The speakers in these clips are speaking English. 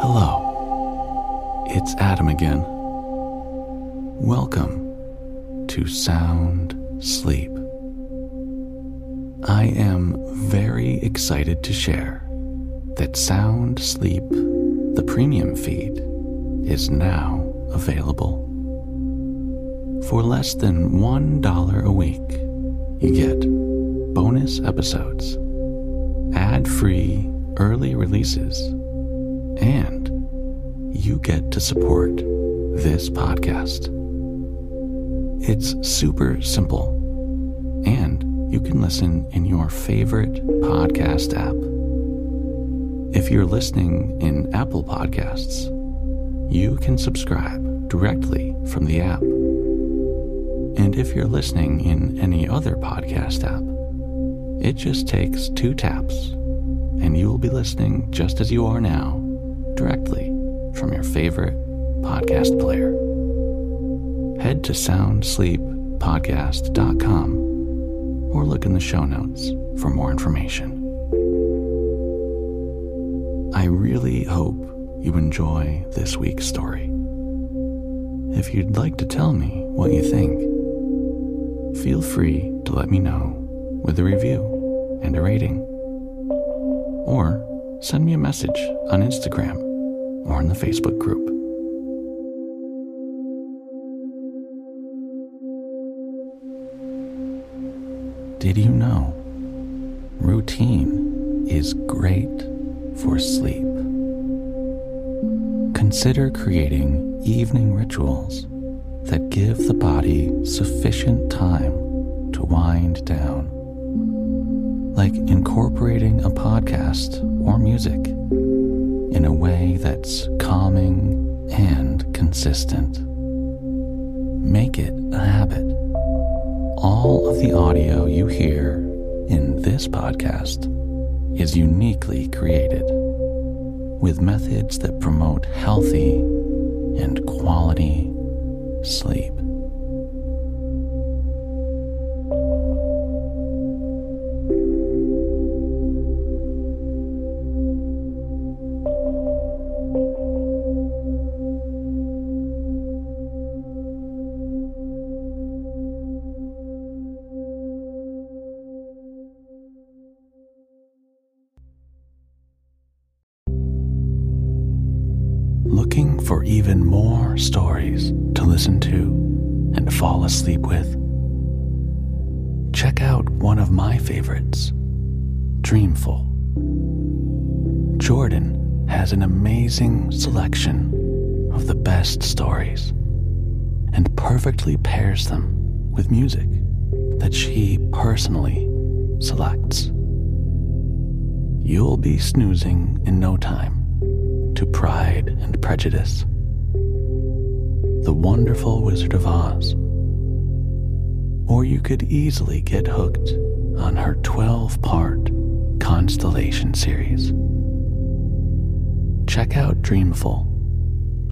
Hello, it's Adam again. Welcome to Sound Sleep. I am very excited to share that Sound Sleep, the premium feed, is now available. For less than $1 a week, you get bonus episodes, ad free early releases, and you get to support this podcast. It's super simple, and you can listen in your favorite podcast app. If you're listening in Apple Podcasts, you can subscribe directly from the app. And if you're listening in any other podcast app, it just takes two taps, and you will be listening just as you are now, directly from your favorite podcast player. Head to soundsleeppodcast.com or look in the show notes for more information. I really hope you enjoy this week's story. If you'd like to tell me what you think, feel free to let me know with a review and a rating. Or send me a message on Instagram or in the Facebook group. Did you know routine is great for sleep? Consider creating evening rituals that give the body sufficient time to wind down, like incorporating a podcast or music in a way that's calming and consistent. Make it a habit. All of the audio you hear in this podcast is uniquely created with methods that promote healthy and quality sleep. Amazing selection of the best stories and perfectly pairs them with music that she personally selects. You'll be snoozing in no time to Pride and Prejudice, The Wonderful Wizard of Oz, or you could easily get hooked on her 12 part Constellation series. Check out Dreamful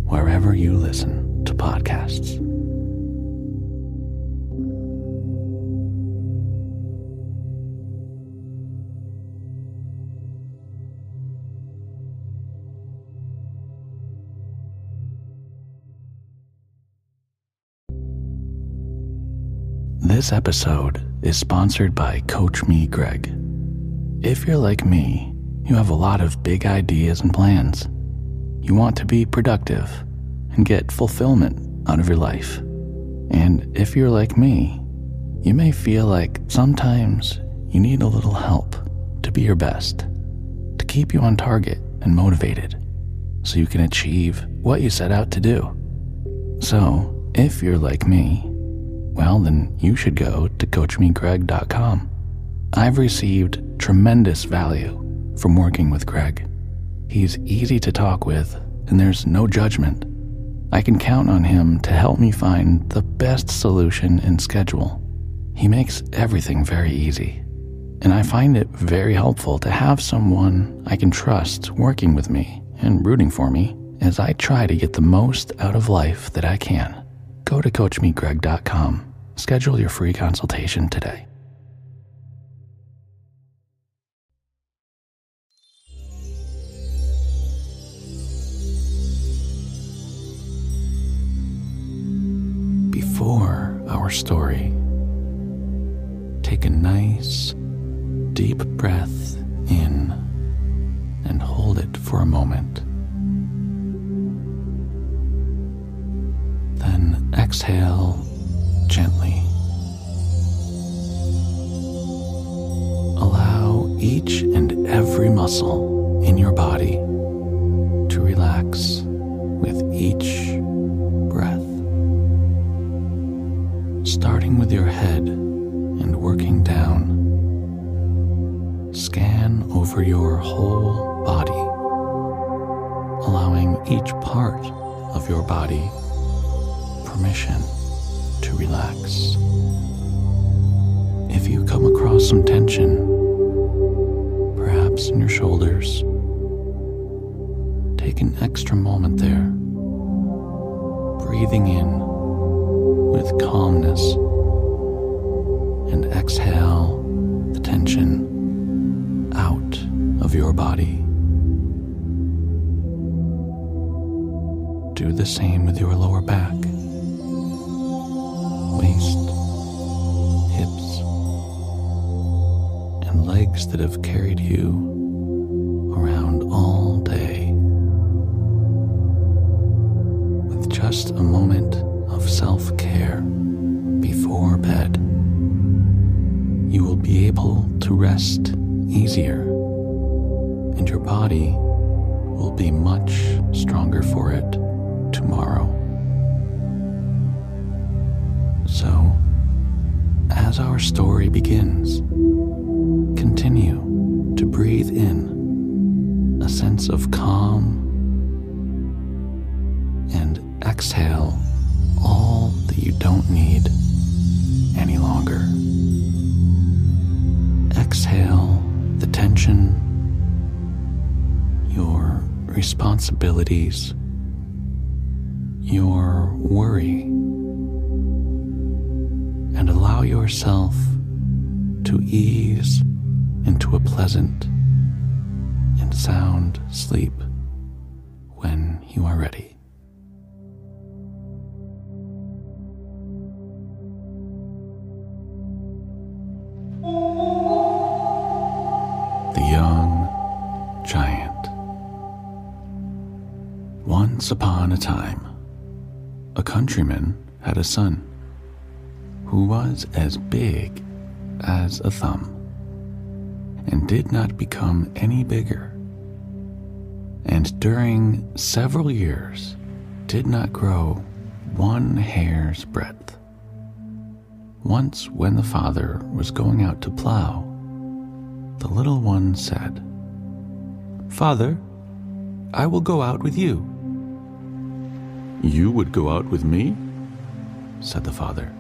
wherever you listen to podcasts. This episode is sponsored by Coach Me Greg. If you're like me, you have a lot of big ideas and plans. You want to be productive and get fulfillment out of your life. And if you're like me, you may feel like sometimes you need a little help to be your best, to keep you on target and motivated so you can achieve what you set out to do. So, if you're like me, well, then you should go to CoachMeGreg.com. I've received tremendous value from working with Greg. He's easy to talk with, and there's no judgment. I can count on him to help me find the best solution and schedule. He makes everything very easy, and I find it very helpful to have someone I can trust working with me and rooting for me as I try to get the most out of life that I can. Go to CoachMeGreg.com. Schedule your free consultation today. Our story, take a nice, deep breath in and hold it for a moment. Then exhale gently. Allow each and every muscle in your body to relax with each Starting with your head and working down, scan over your whole body, allowing each part of your body permission to relax. If you come across some tension, perhaps in your shoulders, take an extra moment there, breathing in with calmness and exhale the tension out of your body. Do the same with your lower back, waist, hips, and legs that have carried you around all day. With just a moment of self care before bed, you will be able to rest easier, and your body will be much stronger for it tomorrow. So, as our story begins, continue to breathe in a sense of calm and exhale don't need any longer. Exhale the tension, your responsibilities, your worry, and allow yourself to ease into a pleasant and sound sleep when you are ready. The Young Giant. Once upon a time, a countryman had a son who was as big as a thumb and did not become any bigger, and during several years did not grow one hair's breadth. Once, when the father was going out to plow, the little one said, Father, I will go out with you. You would go out with me? said the father.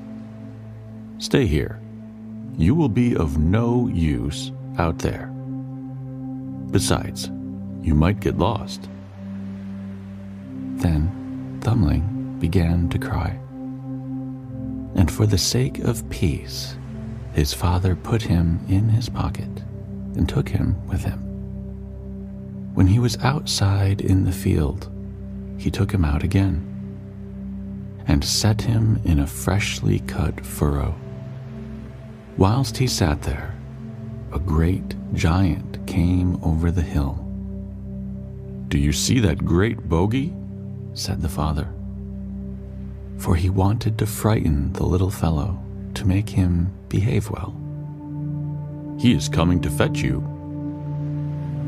Stay here. You will be of no use out there. Besides, you might get lost. Then Thumbling began to cry. And for the sake of peace, his father put him in his pocket and took him with him. When he was outside in the field, he took him out again and set him in a freshly cut furrow. Whilst he sat there, a great giant came over the hill. Do you see that great bogey? said the father. For he wanted to frighten the little fellow to make him behave well. He is coming to fetch you.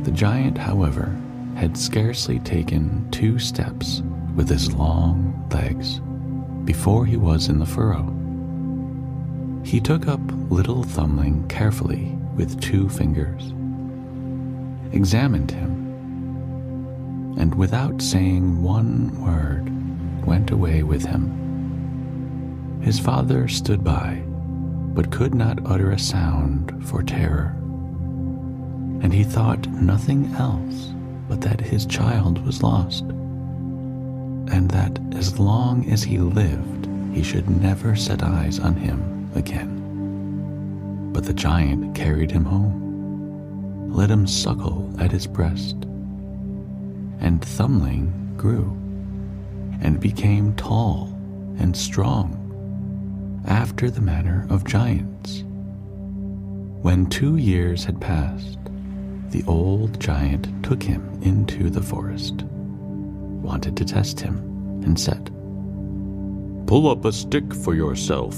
The giant, however, had scarcely taken two steps with his long legs before he was in the furrow. He took up little Thumbling carefully with two fingers, examined him, and without saying one word, went away with him. His father stood by, but could not utter a sound for terror. And he thought nothing else but that his child was lost, and that as long as he lived, he should never set eyes on him again. But the giant carried him home, let him suckle at his breast, and Thumbling grew and became tall and strong after the manner of giants. When two years had passed, the old giant took him into the forest, wanted to test him, and said, Pull up a stick for yourself.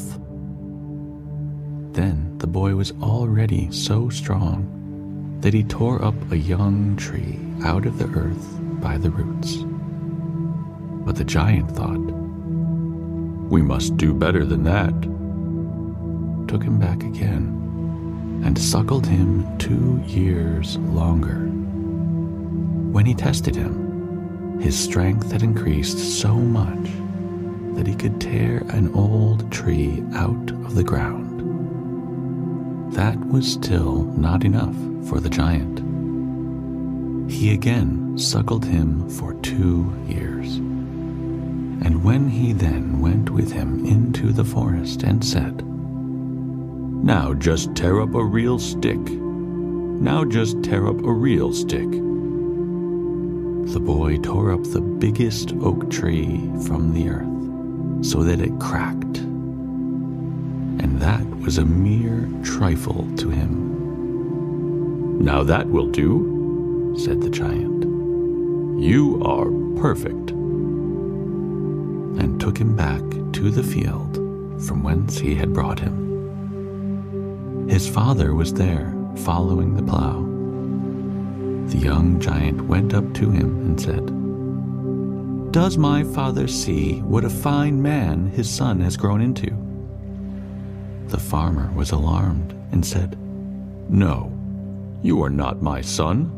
Then the boy was already so strong that he tore up a young tree out of the earth by the roots. But the giant thought, We must do better than that. Took him back again and suckled him two years longer. When he tested him, his strength had increased so much that he could tear an old tree out of the ground. That was still not enough for the giant. He again suckled him for two years. And when he then went with him into the forest and said, Now just tear up a real stick. Now just tear up a real stick. The boy tore up the biggest oak tree from the earth so that it cracked. And that was a mere trifle to him. Now that will do, said the giant. You are perfect. And took him back to the field from whence he had brought him. His father was there, following the plow. The young giant went up to him and said, Does my father see what a fine man his son has grown into? The farmer was alarmed and said, No, you are not my son.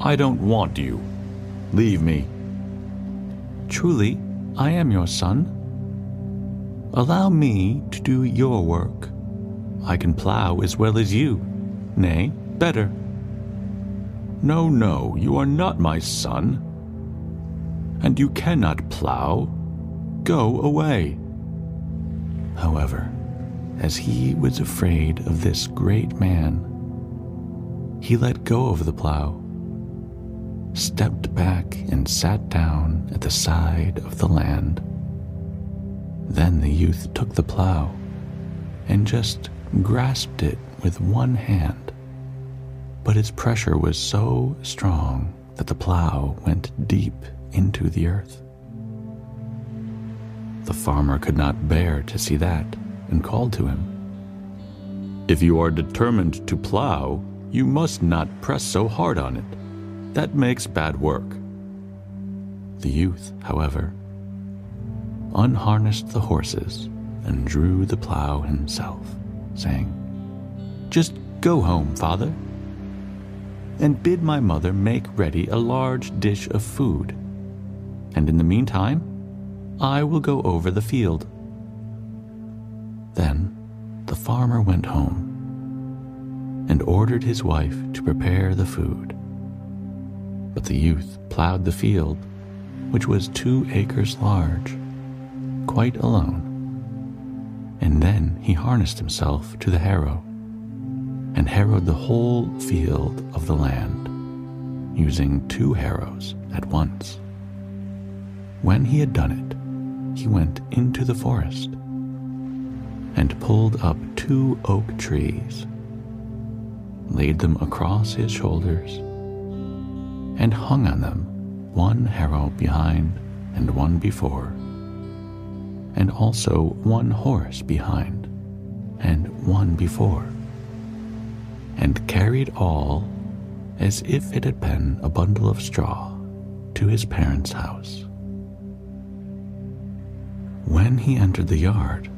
I don't want you. Leave me. Truly, I am your son. Allow me to do your work. I can plow as well as you, nay, better. No, no, you are not my son. And you cannot plow. Go away. However, as he was afraid of this great man, he let go of the plow stepped back and sat down at the side of the land. Then the youth took the plow and just grasped it with one hand. But its pressure was so strong that the plow went deep into the earth. The farmer could not bear to see that and called to him. If you are determined to plow, you must not press so hard on it that makes bad work. The youth, however, unharnessed the horses and drew the plow himself, saying, Just go home, father, and bid my mother make ready a large dish of food, and in the meantime, I will go over the field. Then the farmer went home and ordered his wife to prepare the food. But the youth plowed the field, which was two acres large, quite alone. And then he harnessed himself to the harrow and harrowed the whole field of the land, using two harrows at once. When he had done it, he went into the forest and pulled up two oak trees, laid them across his shoulders, and hung on them, one harrow behind and one before, and also one horse behind and one before, and carried all as if it had been a bundle of straw to his parents' house. When he entered the yard,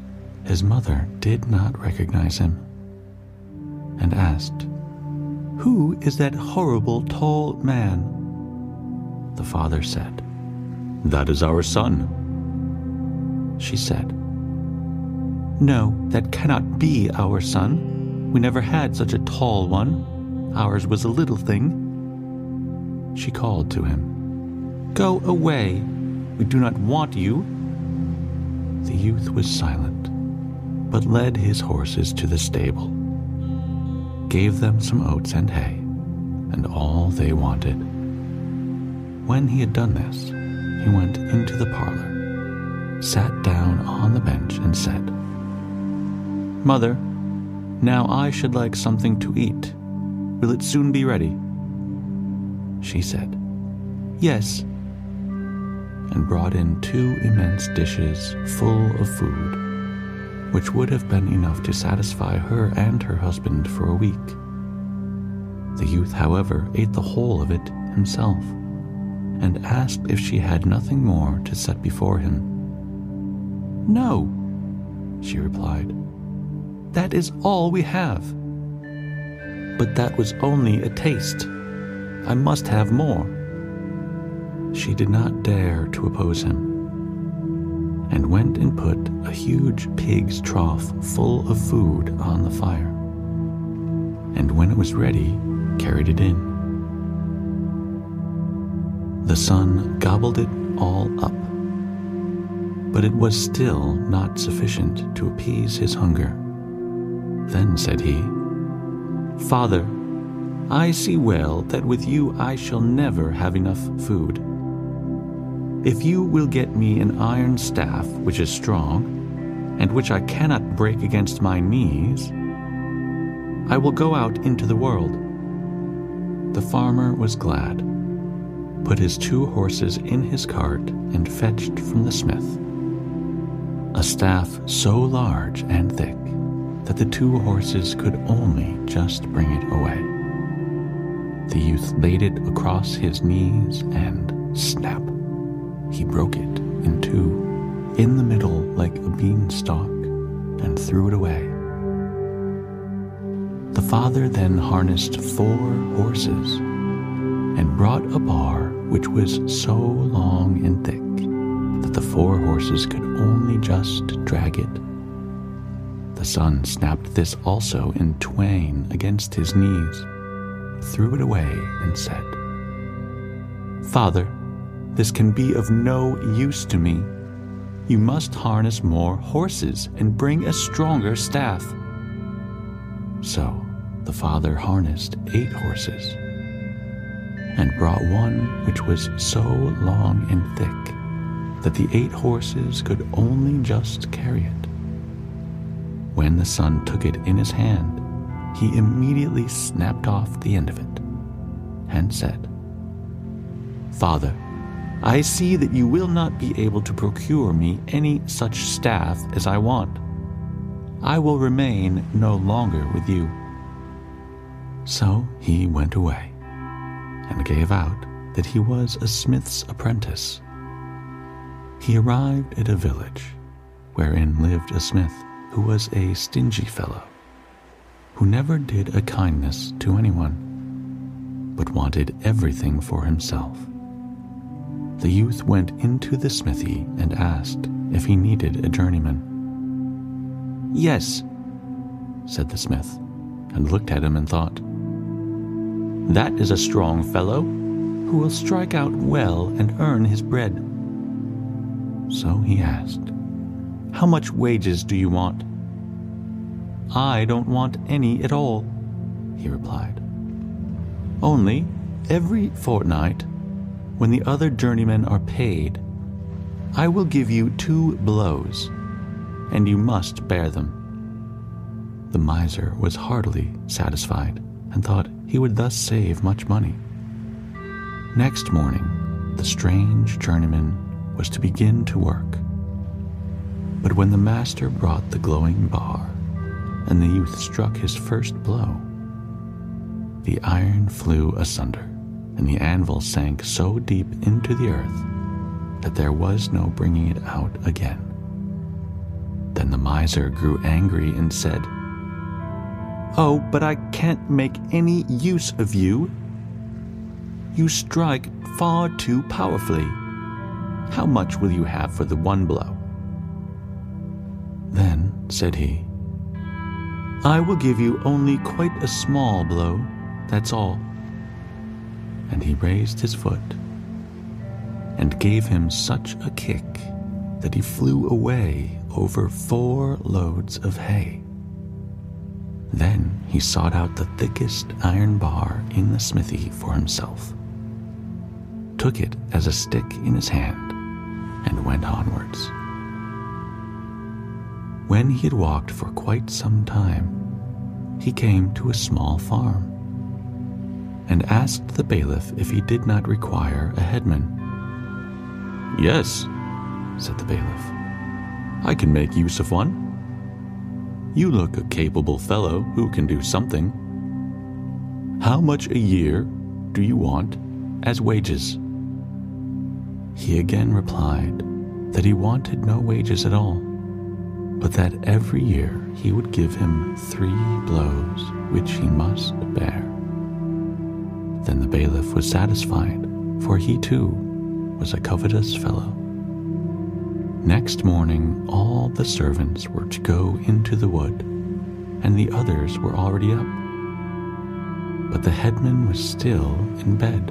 his mother did not recognize him and asked, who is that horrible tall man? The father said, That is our son. She said, No, that cannot be our son. We never had such a tall one. Ours was a little thing. She called to him, Go away. We do not want you. The youth was silent, but led his horses to the stable gave them some oats and hay, and all they wanted. When he had done this, he went into the parlor sat down on the bench and said, Mother, now I should like something to eat. Will it soon be ready? She said, Yes, and brought in two immense dishes full of food, which would have been enough to satisfy her and her husband for a week. The youth, however, ate the whole of it himself, and asked if she had nothing more to set before him. No, she replied. That is all we have. But that was only a taste. I must have more. She did not dare to oppose him, and went and put a huge pig's trough full of food on the fire, and when it was ready, carried it in. The son gobbled it all up, but it was still not sufficient to appease his hunger. Then said he, Father, I see well that with you I shall never have enough food. If you will get me an iron staff which is strong, and which I cannot break against my knees, I will go out into the world. The farmer was glad, put his two horses in his cart, and fetched from the smith a staff so large and thick that the two horses could only just bring it away. The youth laid it across his knees and snap, he broke it in two, in the middle like a beanstalk, and threw it away. The father then harnessed four horses and brought a bar which was so long and thick that the four horses could only just drag it. The son snapped this also in twain against his knees, threw it away, and said, Father, this can be of no use to me. You must harness more horses and bring a stronger staff. So the father harnessed eight horses and brought one which was so long and thick that the eight horses could only just carry it. When the son took it in his hand, he immediately snapped off the end of it and said, Father, I see that you will not be able to procure me any such staff as I want. I will remain no longer with you. So he went away and gave out that he was a smith's apprentice. He arrived at a village wherein lived a smith who was a stingy fellow, who never did a kindness to anyone, but wanted everything for himself. The youth went into the smithy and asked if he needed a journeyman. Yes, said the smith, and looked at him and thought, That is a strong fellow who will strike out well and earn his bread. So he asked, How much wages do you want? I don't want any at all, he replied. Only every fortnight, when the other journeymen are paid, I will give you two blows, and you must bear them. The miser was heartily satisfied and thought he would thus save much money. Next morning, the strange journeyman was to begin to work. But when the master brought the glowing bar, and the youth struck his first blow, the iron flew asunder, and the anvil sank so deep into the earth that there was no bringing it out again. Then the miser grew angry and said, Oh, but I can't make any use of you. You strike far too powerfully. How much will you have for the one blow? Then said he, I will give you only quite a small blow, that's all. And he raised his foot and gave him such a kick that he flew away over four loads of hay. Then he sought out the thickest iron bar in the smithy for himself, took it as a stick in his hand, and went onwards, When he had walked for quite some time, he came to a small farm and asked the bailiff if he did not require a headman. Yes, said the bailiff, I can make use of one. You look a capable fellow who can do something. How much a year do you want as wages? He again replied that he wanted no wages at all but that every year he would give him three blows which he must bear. Then the bailiff was satisfied, for he too was a covetous fellow. Next morning, all the servants were to go into the wood, and the others were already up. But the headman was still in bed.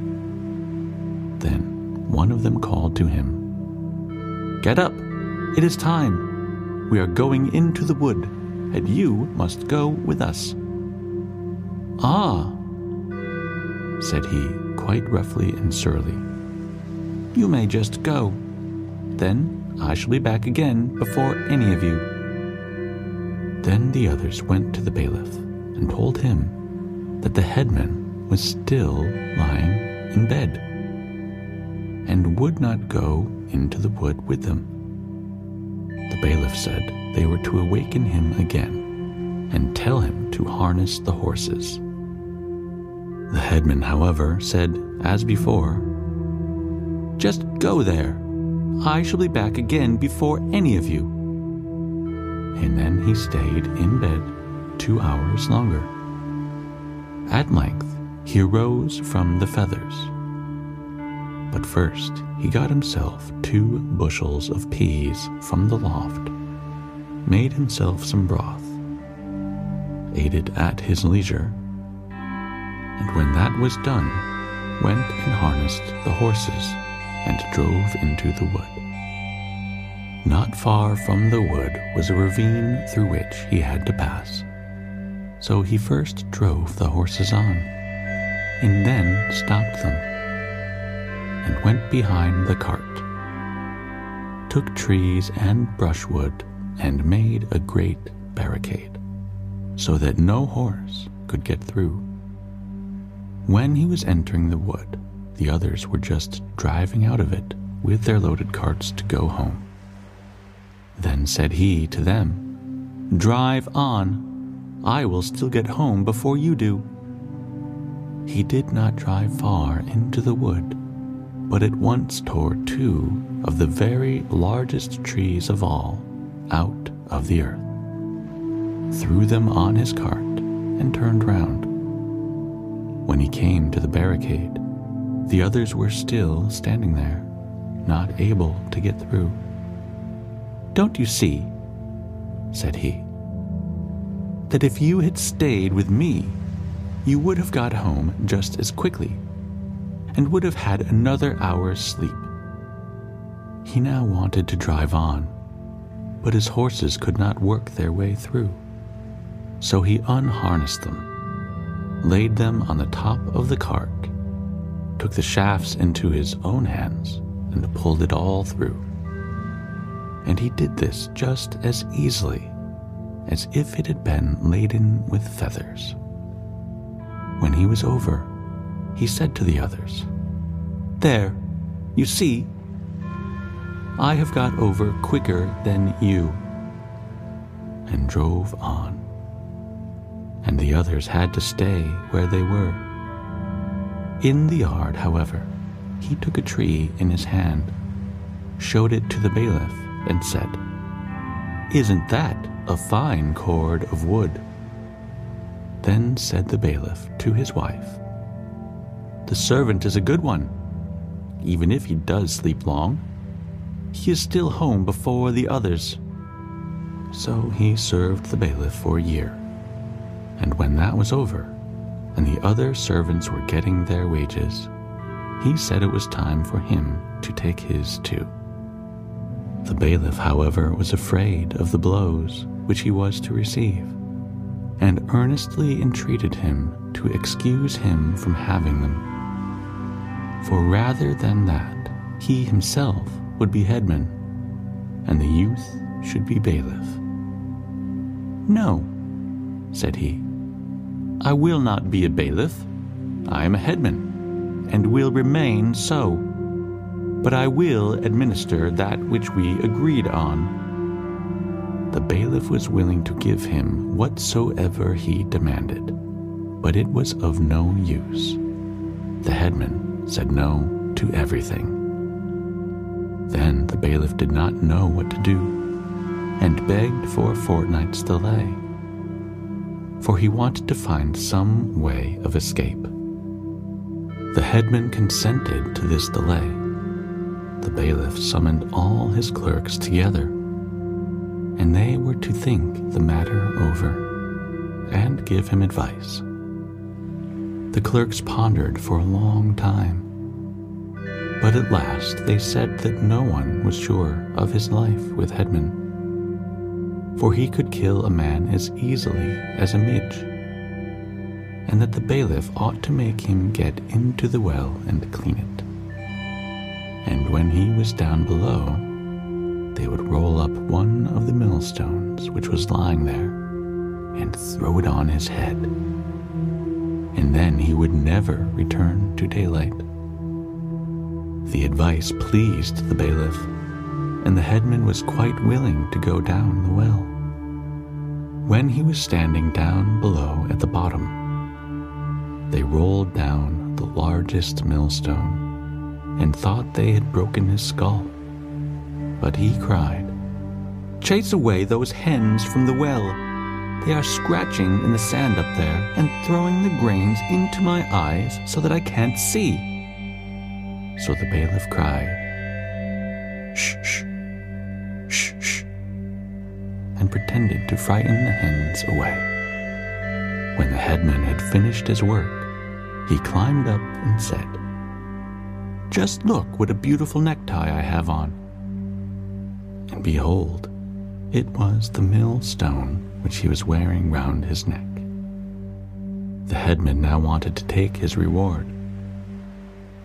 Then one of them called to him, Get up! It is time! We are going into the wood, and you must go with us. Ah, said he, quite roughly and surly. You may just go. Then I shall be back again before any of you. Then the others went to the bailiff and told him that the headman was still lying in bed and would not go into the wood with them. The bailiff said they were to awaken him again and tell him to harness the horses. The headman, however, said, as before, Just go there. I shall be back again before any of you. And then he stayed in bed two hours longer. At length, he arose from the feathers. But first, he got himself two bushels of peas from the loft, made himself some broth, ate it at his leisure, and when that was done, went and harnessed the horses and drove into the wood. Not far from the wood was a ravine through which he had to pass. So he first drove the horses on, and then stopped them and went behind the cart, took trees and brushwood, and made a great barricade, so that no horse could get through. When he was entering the wood, the others were just driving out of it with their loaded carts to go home. Then said he to them, Drive on, I will still get home before you do. He did not drive far into the wood but at once tore two of the very largest trees of all out of the earth, threw them on his cart, and turned round. When he came to the barricade, the others were still standing there, not able to get through. Don't you see, said he, that if you had stayed with me, you would have got home just as quickly and would have had another hour's sleep. He now wanted to drive on, but his horses could not work their way through. So he unharnessed them, laid them on the top of the cart, took the shafts into his own hands, and pulled it all through. And he did this just as easily as if it had been laden with feathers. When he was over, he said to the others, There, you see, I have got over quicker than you, and drove on. And the others had to stay where they were. In the yard, however, he took a tree in his hand, showed it to the bailiff, and said, Isn't that a fine cord of wood? Then said the bailiff to his wife, the servant is a good one. Even if he does sleep long, he is still home before the others. So he served the bailiff for a year. And when that was over, and the other servants were getting their wages, he said it was time for him to take his too. The bailiff, however, was afraid of the blows which he was to receive, and earnestly entreated him to excuse him from having them for rather than that, he himself would be headman, and the youth should be bailiff. No, said he. I will not be a bailiff. I am a headman, and will remain so. But I will administer that which we agreed on. The bailiff was willing to give him whatsoever he demanded, but it was of no use. The headman said no to everything. Then the bailiff did not know what to do, and begged for a fortnight's delay, for he wanted to find some way of escape. The headman consented to this delay. The bailiff summoned all his clerks together, and they were to think the matter over and give him advice. The clerks pondered for a long time but at last they said that no one was sure of his life with Headman, for he could kill a man as easily as a midge, and that the bailiff ought to make him get into the well and clean it. And when he was down below, they would roll up one of the millstones which was lying there and throw it on his head. And then he would never return to daylight. The advice pleased the bailiff, and the headman was quite willing to go down the well. When he was standing down below at the bottom, they rolled down the largest millstone and thought they had broken his skull. But he cried, Chase away those hens from the well. They are scratching in the sand up there and throwing the grains into my eyes so that I can't see. So the bailiff cried, Shh, shh, and pretended to frighten the hens away. When the headman had finished his work, he climbed up and said, Just look what a beautiful necktie I have on. And behold, it was the millstone which he was wearing round his neck. The headman now wanted to take his reward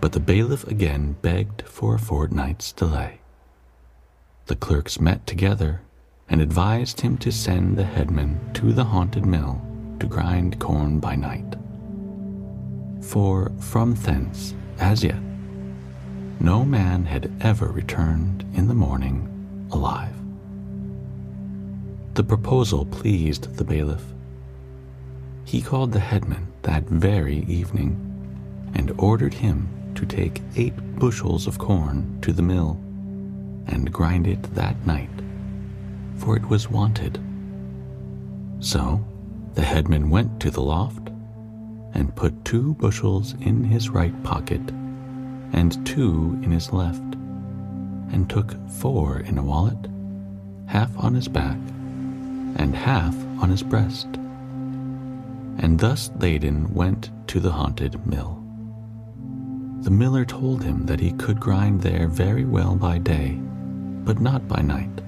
but the bailiff again begged for a fortnight's delay. The clerks met together and advised him to send the headman to the haunted mill to grind corn by night. For from thence, as yet, no man had ever returned in the morning alive. The proposal pleased the bailiff. He called the headman that very evening and ordered him to take eight bushels of corn to the mill and grind it that night, for it was wanted. So the headman went to the loft and put two bushels in his right pocket and two in his left, and took four in a wallet, half on his back and half on his breast, and thus laden went to the haunted mill. The miller told him that he could grind there very well by day, but not by night,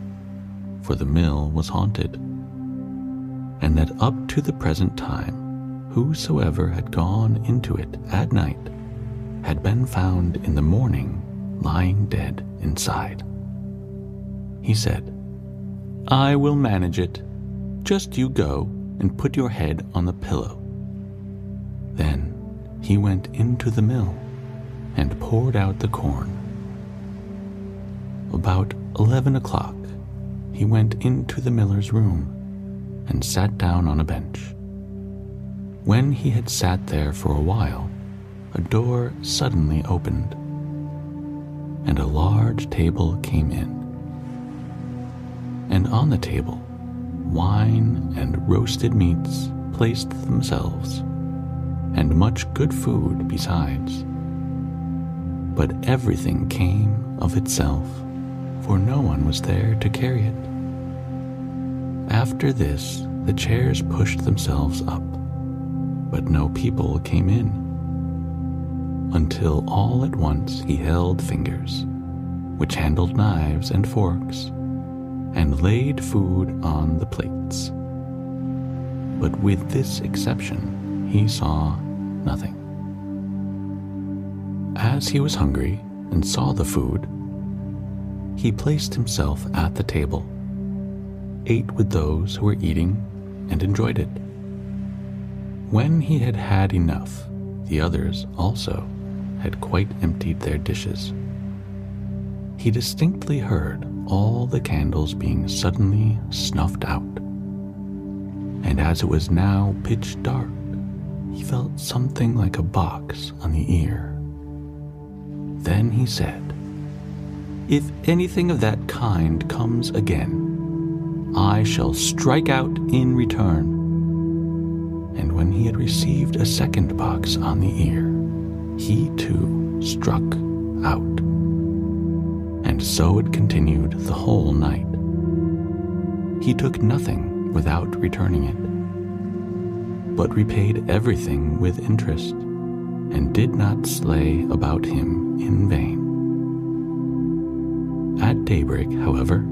for the mill was haunted, and that up to the present time, whosoever had gone into it at night had been found in the morning lying dead inside. He said, I will manage it. Just you go and put your head on the pillow. Then he went into the mill and poured out the corn. About eleven o'clock, he went into the miller's room and sat down on a bench. When he had sat there for a while, a door suddenly opened, and a large table came in. And on the table, wine and roasted meats placed themselves, and much good food besides but everything came of itself, for no one was there to carry it. After this, the chairs pushed themselves up, but no people came in, until all at once he held fingers, which handled knives and forks, and laid food on the plates. But with this exception, he saw nothing. As he was hungry and saw the food, he placed himself at the table, ate with those who were eating, and enjoyed it. When he had had enough, the others also had quite emptied their dishes. He distinctly heard all the candles being suddenly snuffed out. And as it was now pitch dark, he felt something like a box on the ear. Then he said, If anything of that kind comes again, I shall strike out in return. And when he had received a second box on the ear, he too struck out. And so it continued the whole night. He took nothing without returning it, but repaid everything with interest, and did not slay about him in vain. Daybreak, however,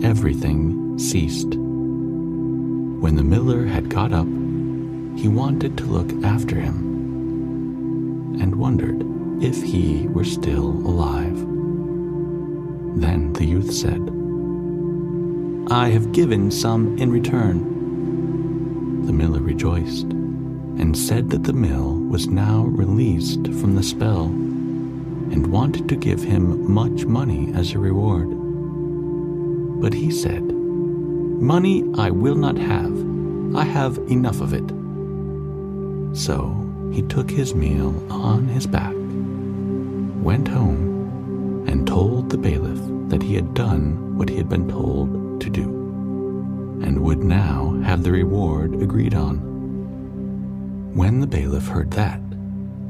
everything ceased. When the miller had got up, he wanted to look after him and wondered if he were still alive. Then the youth said, I have given some in return. The miller rejoiced and said that the mill was now released from the spell and wanted to give him much money as a reward. But he said, Money I will not have. I have enough of it. So he took his meal on his back, went home, and told the bailiff that he had done what he had been told to do, and would now have the reward agreed on. When the bailiff heard that,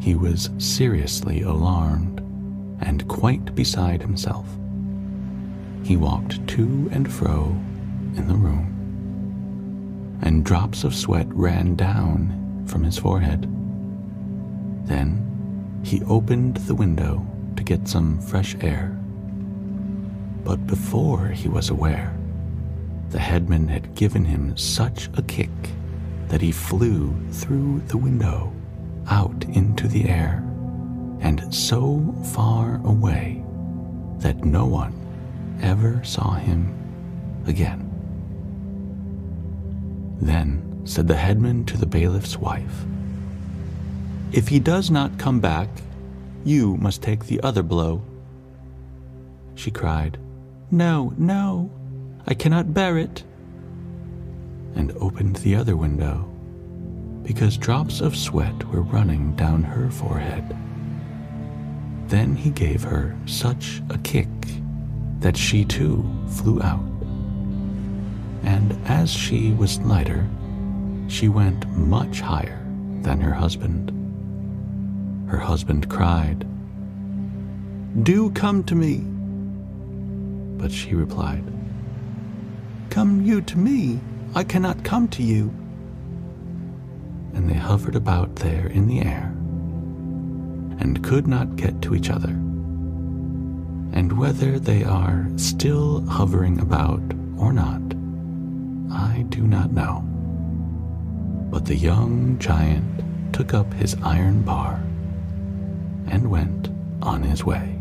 he was seriously alarmed and quite beside himself. He walked to and fro in the room, and drops of sweat ran down from his forehead. Then he opened the window to get some fresh air. But before he was aware, the headman had given him such a kick that he flew through the window out into the air and so far away that no one ever saw him again. Then said the headman to the bailiff's wife, if he does not come back, you must take the other blow. She cried, No, no, I cannot bear it, and opened the other window because drops of sweat were running down her forehead. Then he gave her such a kick that she too flew out. And as she was lighter, she went much higher than her husband her husband cried, Do come to me. But she replied, Come you to me, I cannot come to you. And they hovered about there in the air and could not get to each other. And whether they are still hovering about or not, I do not know. But the young giant took up his iron bar and went on his way.